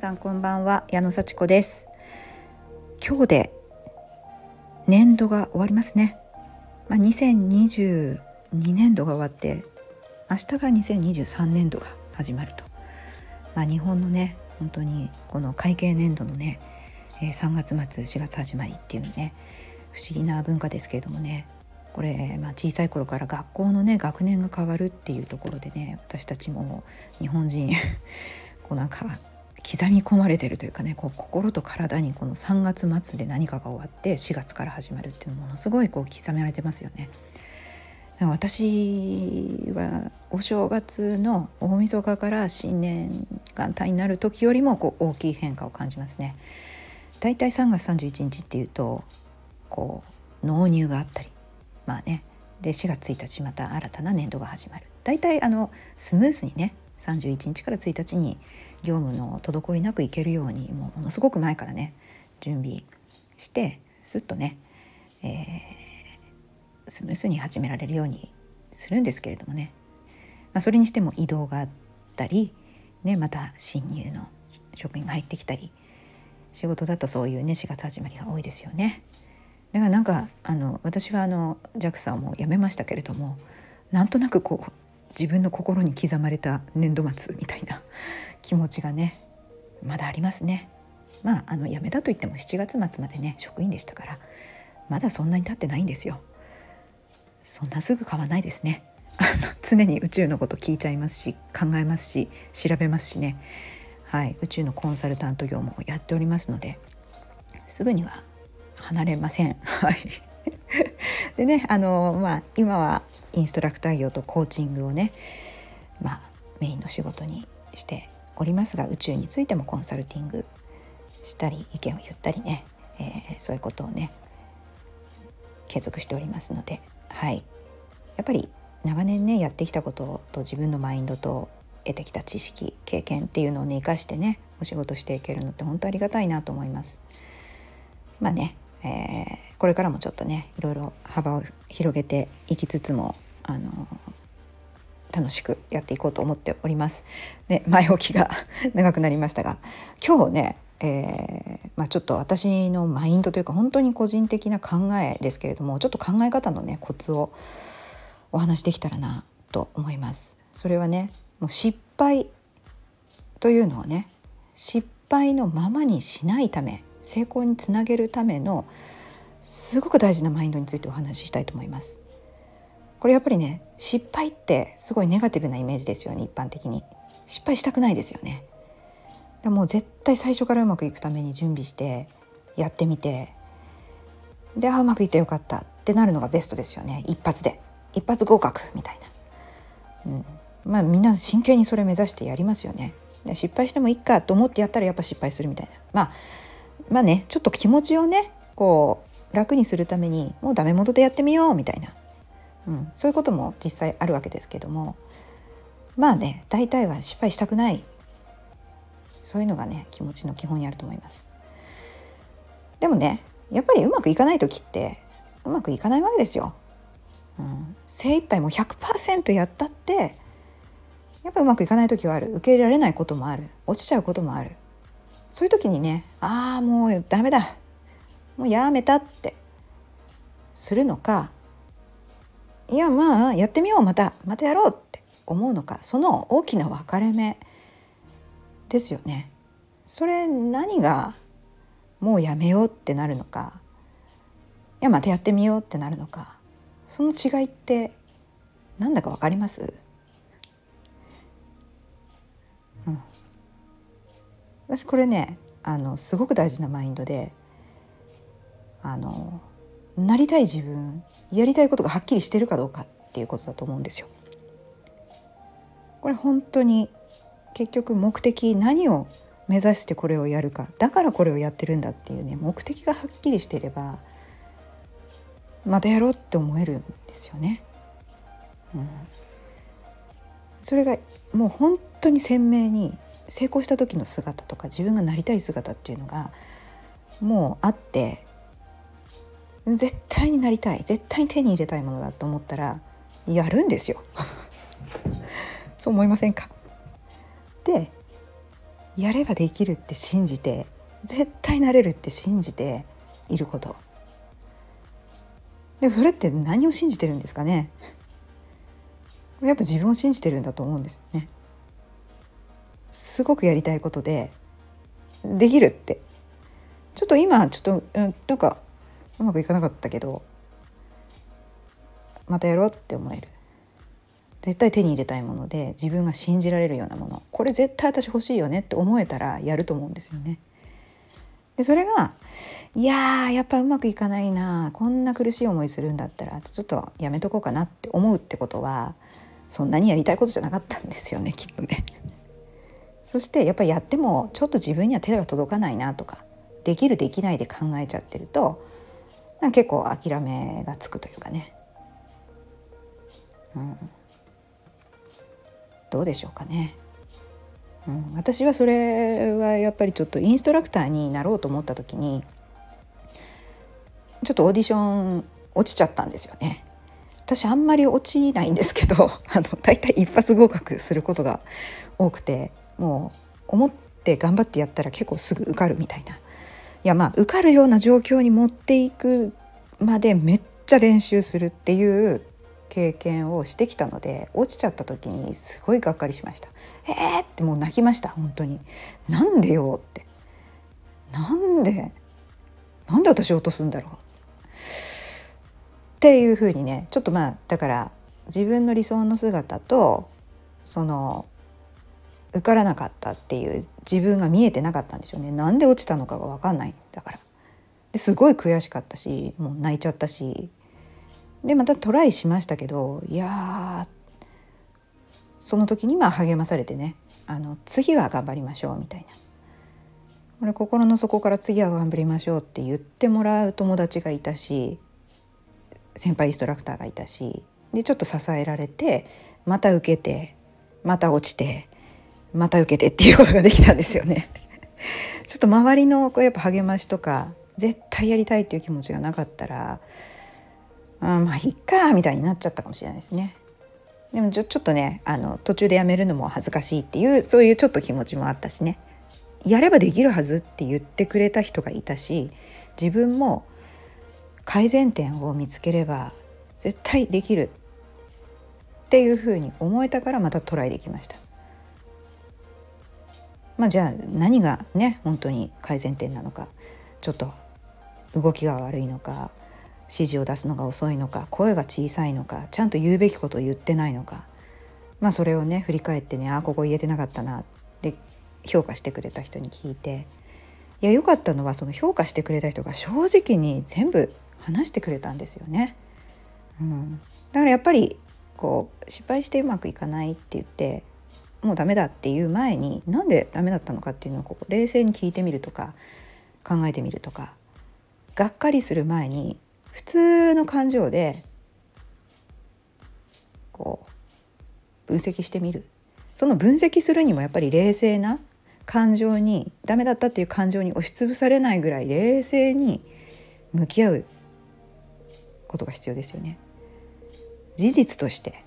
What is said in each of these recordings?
さんこんばんは矢野幸子です。今日で年度が終わりますね、まあ、2022年度が終わって明日が2023年度が始まると、まあ、日本のね本当にこの会計年度のね、え、3月末4月始まりっていうね不思議な文化ですけれどもね。これ、まあ、小さい頃から学校のね学年が変わるっていうところでね私たちも日本人 こうなんか刻み込まれてるというかねこう心と体にこの3月末で何かが終わって4月から始まるっていうのものすごいこう刻められてますよね。私はお正月の大晦日から新年元旦になる時よりもこう大きい変化を感じますね。だいたい3月31日っていうとこう納入があったりまあねで4月1日また新たな年度が始まるだいたいあのスムースにね31日から1日に業務の滞りなくいけるようにもうものすごく前からね準備してすっとね、えー、スムースに始められるようにするんですけれどもね、まあ、それにしても移動があったり、ね、また新入の職員が入ってきたり仕事だとそういうね4月始まりが多いですよね。だからなんかあの私はあの JAXA をもう辞めましたけれどもなんとなくこう自分の心に刻まれた年度末みたいな気持ちがねまだありますね。まああの辞めたといっても7月末までね職員でしたからまだそんなに経ってないんですよ。そんなすぐ買わないですね。あの常に宇宙のこと聞いちゃいますし考えますし調べますしね、はい、宇宙のコンサルタント業もやっておりますのですぐには離れません。はい でねあの、まあ、今はインストラクター業とコーチングをね、まあ、メインの仕事にしておりますが宇宙についてもコンサルティングしたり意見を言ったりね、えー、そういうことをね継続しておりますのではいやっぱり長年ねやってきたことと自分のマインドと得てきた知識経験っていうのをね生かしてねお仕事していけるのって本当ありがたいなと思います。まあねえー、これからもちょっとねいろいろ幅を広げていきつつもあの楽しくやっていこうと思っております。で前置きが 長くなりましたが今日ね、えー、まあ、ちょっと私のマインドというか本当に個人的な考えですけれどもちょっと考え方のねコツをお話できたらなと思います。それはねもう失敗というのをね失敗のままにしないため成功につなげるためのすごく大事なマインドについてお話ししたいと思います。これやっぱりね失敗ってすごいネガティブなイメージですよね一般的に。失敗したくないですよね。でも絶対最初からうまくいくために準備してやってみて。であうまくいってよかった。ってなるのがベストですよね。一発で。一発合格みたいな、うん、まあみんな真剣にそれ目指してやりますよね。で失敗してもいいかと思ってやったらやっぱ失敗するみたいな。まあまあねちょっと気持ちをねこう楽にするためにもうダメ元でやってみようみたいな、うん、そういうことも実際あるわけですけども。まあね大体は失敗したくない。そういうのがね気持ちの基本にあると思います。でもねやっぱりうまくいかない時ってうまくいかないわけですよ。うん、精一杯もう100%やったってやっぱうまくいかない時はある。受け入れられないこともある。落ちちゃうこともある。そういう時にねああもうダメだ。もうやめたってするのかいやまあやってみようまたまたやろうって思うのかその大きな分かれ目ですよね。それ何がもうやめようってなるのか。いやまたやってみようってなるのか。その違いってなんだか分かります？うん。私これねあのすごく大事なマインドであのなりたい自分やりたいことがはっきりしてるかどうかっていうことだと思うんですよ。これ本当に結局目的何を目指してこれをやるかだからこれをやってるんだっていうね目的がはっきりしていればまたやろうって思えるんですよね。うん、それがもう本当に鮮明に成功した時の姿とか自分がなりたい姿っていうのがもうあって絶対になりたい絶対に手に入れたいものだと思ったらやるんですよ。そう思いませんか？でやればできるって信じて絶対なれるって信じていること。でもそれって何を信じてるんですかね？やっぱ自分を信じてるんだと思うんですよね。すごくやりたいことでできるって。ちょっと今ちょっと、うん、なんかうまくいかなかったけどまたやろうって思える絶対手に入れたいもので自分が信じられるようなものこれ絶対私欲しいよねって思えたらやると思うんですよね。でそれがいやーやっぱうまくいかないなこんな苦しい思いするんだったらちょっとやめとこうかなって思うってことはそんなにやりたいことじゃなかったんですよねきっとね。そしてやっぱりやってもちょっと自分には手が届かないなとかできるできないで考えちゃってると結構諦めがつくというかね。うんどうでしょうかね。うん、私はそれはやっぱりちょっとインストラクターになろうと思った時にちょっとオーディション落ちちゃったんですよね。私あんまり落ちないんですけど あの大体一発合格することが多くてもう思って頑張ってやったら結構すぐ受かるみたいな。いやまあ受かるような状況に持っていくまでめっちゃ練習するっていう経験をしてきたので落ちちゃった時にすごいがっかりしました。えーってもう泣きました本当に。なんでよって。なんでなんで私落とすんだろう。っていうふうにねちょっとまあだから自分の理想の姿とその受からなかったっていう自分が見えてなかったんでしょうね。なんで落ちたのかが分かんないだから。ですごい悔しかったしもう泣いちゃったし。でまたトライしましたけどいやその時にまあ励まされてねあの次は頑張りましょうみたいな。これ心の底から次は頑張りましょうって言ってもらう友達がいたし先輩インストラクターがいたしでちょっと支えられてまた受けてまた落ちてまた受けてっていうことができたんですよね。ちょっと周りのこうやっぱ励ましとか絶対やりたいっていう気持ちがなかったらあまあいっかみたいになっちゃったかもしれないですね。でもちょちょっとねあの途中でやめるのも恥ずかしいっていうそういうちょっと気持ちもあったしねやればできるはずって言ってくれた人がいたし自分も改善点を見つければ絶対できるっていうふうに思えたからまたトライできました。まあ、じゃあ何がね本当に改善点なのかちょっと動きが悪いのか指示を出すのが遅いのか声が小さいのかちゃんと言うべきことを言ってないのかまあそれをね振り返ってねああここ言えてなかったなって評価してくれた人に聞いていや良かったのはその評価してくれた人が正直に全部話してくれたんですよね。うん、だからやっぱりこう失敗してうまくいかないって言ってもうダメだっていう前になんでダメだったのかっていうのをこう冷静に聞いてみるとか考えてみるとかがっかりする前に普通の感情でこう分析してみるその分析するにもやっぱり冷静な感情にダメだったっていう感情に押しつぶされないぐらい冷静に向き合うことが必要ですよね。事実として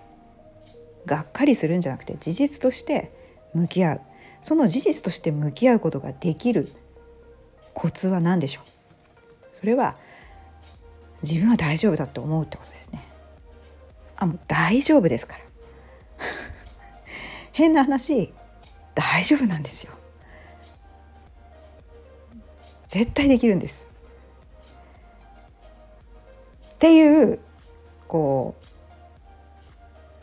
がっかりするんじゃなくて事実として向き合う。その事実として向き合うことができるコツは何でしょう？それは自分は大丈夫だと思うってことですね。あもう大丈夫ですから。変な話大丈夫なんですよ。絶対できるんです。っていうこう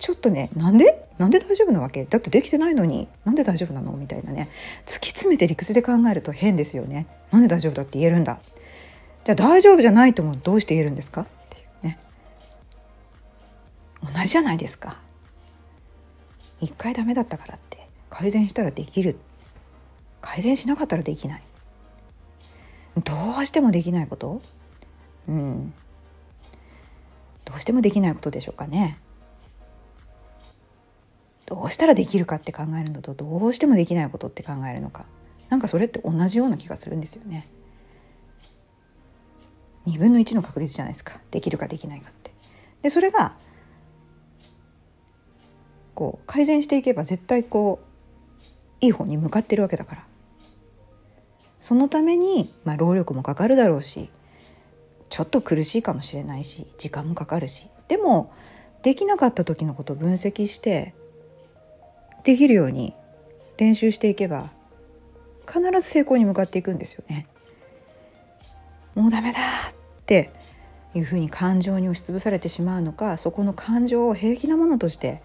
ちょっとねなんで？なんで大丈夫なわけ？だってできてないのになんで大丈夫なの？みたいなね。突き詰めて理屈で考えると変ですよね。なんで大丈夫だって言えるんだ？じゃあ大丈夫じゃないともどうして言えるんですか？っていうね。同じじゃないですか。一回ダメだったからって改善したらできる。改善しなかったらできない。どうしてもできないこと？うん。どうしてもできないことでしょうかね。どうしたらできるかって考えるのとどうしてもできないことって考えるのかなんかそれって同じような気がするんですよね。2分の1の確率じゃないですかできるかできないかって。でそれがこう改善していけば絶対こういい方に向かってるわけだからそのために、まあ、労力もかかるだろうしちょっと苦しいかもしれないし時間もかかるしでもできなかった時のことを分析してできるように練習していけば必ず成功に向かっていくんですよね。もうダメだっていうふうに感情に押しつぶされてしまうのかそこの感情を平気なものとして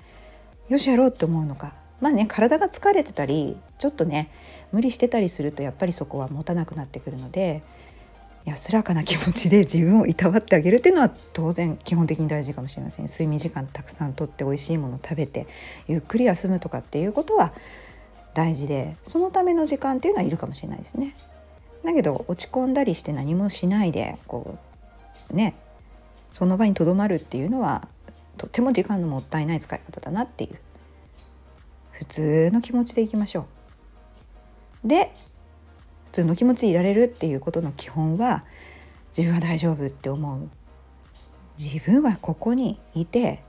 よしやろうって思うのかまあね体が疲れてたりちょっとね無理してたりするとやっぱりそこは持たなくなってくるので安らかな気持ちで自分をいたわってあげるっていうのは当然基本的に大事かもしれません睡眠時間たくさんとって美味しいもの食べてゆっくり休むとかっていうことは大事でそのための時間っていうのはいるかもしれないですね。だけど落ち込んだりして何もしないでこうねその場にとどまるっていうのはとても時間のもったいない使い方だなっていう普通の気持ちでいきましょう。で通の気持ちでいられるっていうことの基本は自分は大丈夫って思う。自分はここにいて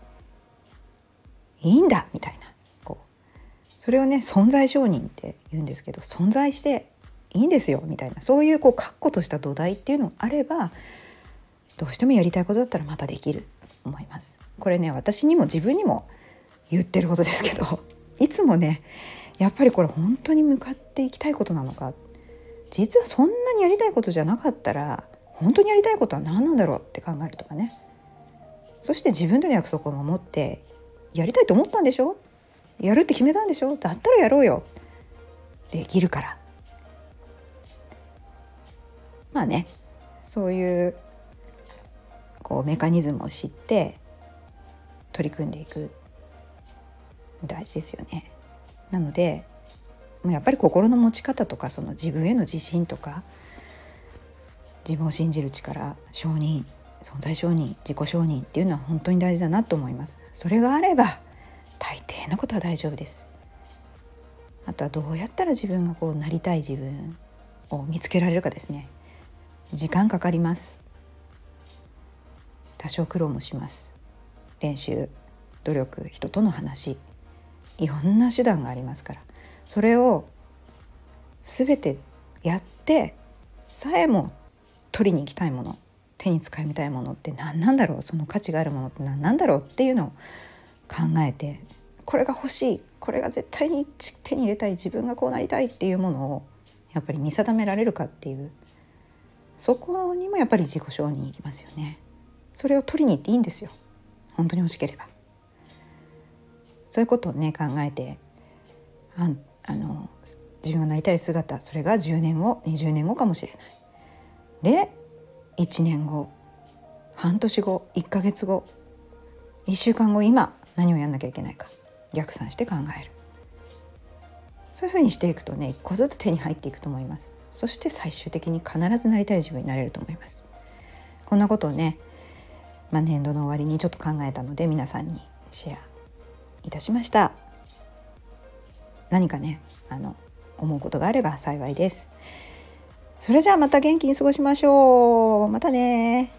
いいんだみたいな。こう。それをね存在承認って言うんですけど存在していいんですよみたいな。そういうこう確固とした土台っていうのがあればどうしてもやりたいことだったらまたできると思います。これね私にも自分にも言ってることですけどいつもねやっぱりこれ本当に向かっていきたいことなのか実はそんなにやりたいことじゃなかったら本当にやりたいことは何なんだろうって考えるとかね。そして自分との約束を守ってやりたいと思ったんでしょ？やるって決めたんでしょ？だったらやろうよ。できるから。まあねそういうこうメカニズムを知って取り組んでいく。大事ですよね。なのでやっぱり心の持ち方とかその自分への自信とか自分を信じる力承認存在承認自己承認っていうのは本当に大事だなと思います。それがあれば大抵のことは大丈夫です。あとはどうやったら自分がこうなりたい自分を見つけられるかですね。時間かかります。多少苦労もします。練習努力人との話いろんな手段がありますから。それを全てやってさえも取りに行きたいもの手に使いみたいものって何なんだろうその価値があるものって何なんだろうっていうのを考えてこれが欲しいこれが絶対に手に入れたい自分がこうなりたいっていうものをやっぱり見定められるかっていうそこにもやっぱり自己承認いきますよね。それを取りに行っていいんですよ。本当に欲しければ。そういうことをね考えてああの自分がなりたい姿それが10年後20年後かもしれない。で1年後半年後1ヶ月後1週間後今何をやんなきゃいけないか逆算して考える。そういうふうにしていくとね一個ずつ手に入っていくと思います。そして最終的に必ずなりたい自分になれると思います。こんなことをね、まあ、年度の終わりにちょっと考えたので皆さんにシェアいたしました。何かねあの思うことがあれば幸いです。それじゃあまた元気に過ごしましょう。またね